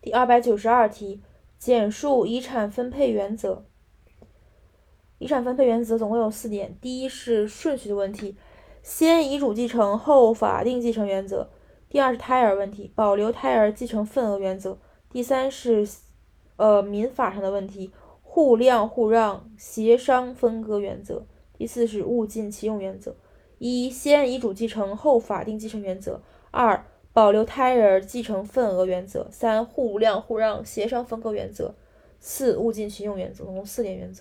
第二百九十二题，简述遗产分配原则。遗产分配原则总共有四点：第一是顺序的问题，先遗嘱继承后法定继承原则；第二是胎儿问题，保留胎儿继承份额原则；第三是呃民法上的问题，互谅互让协商分割原则；第四是物尽其用原则。一、先遗嘱继承后法定继承原则；二、保留胎儿继承份额原则；三、互谅互让协商分割原则；四、物尽其用原则。总共四点原则。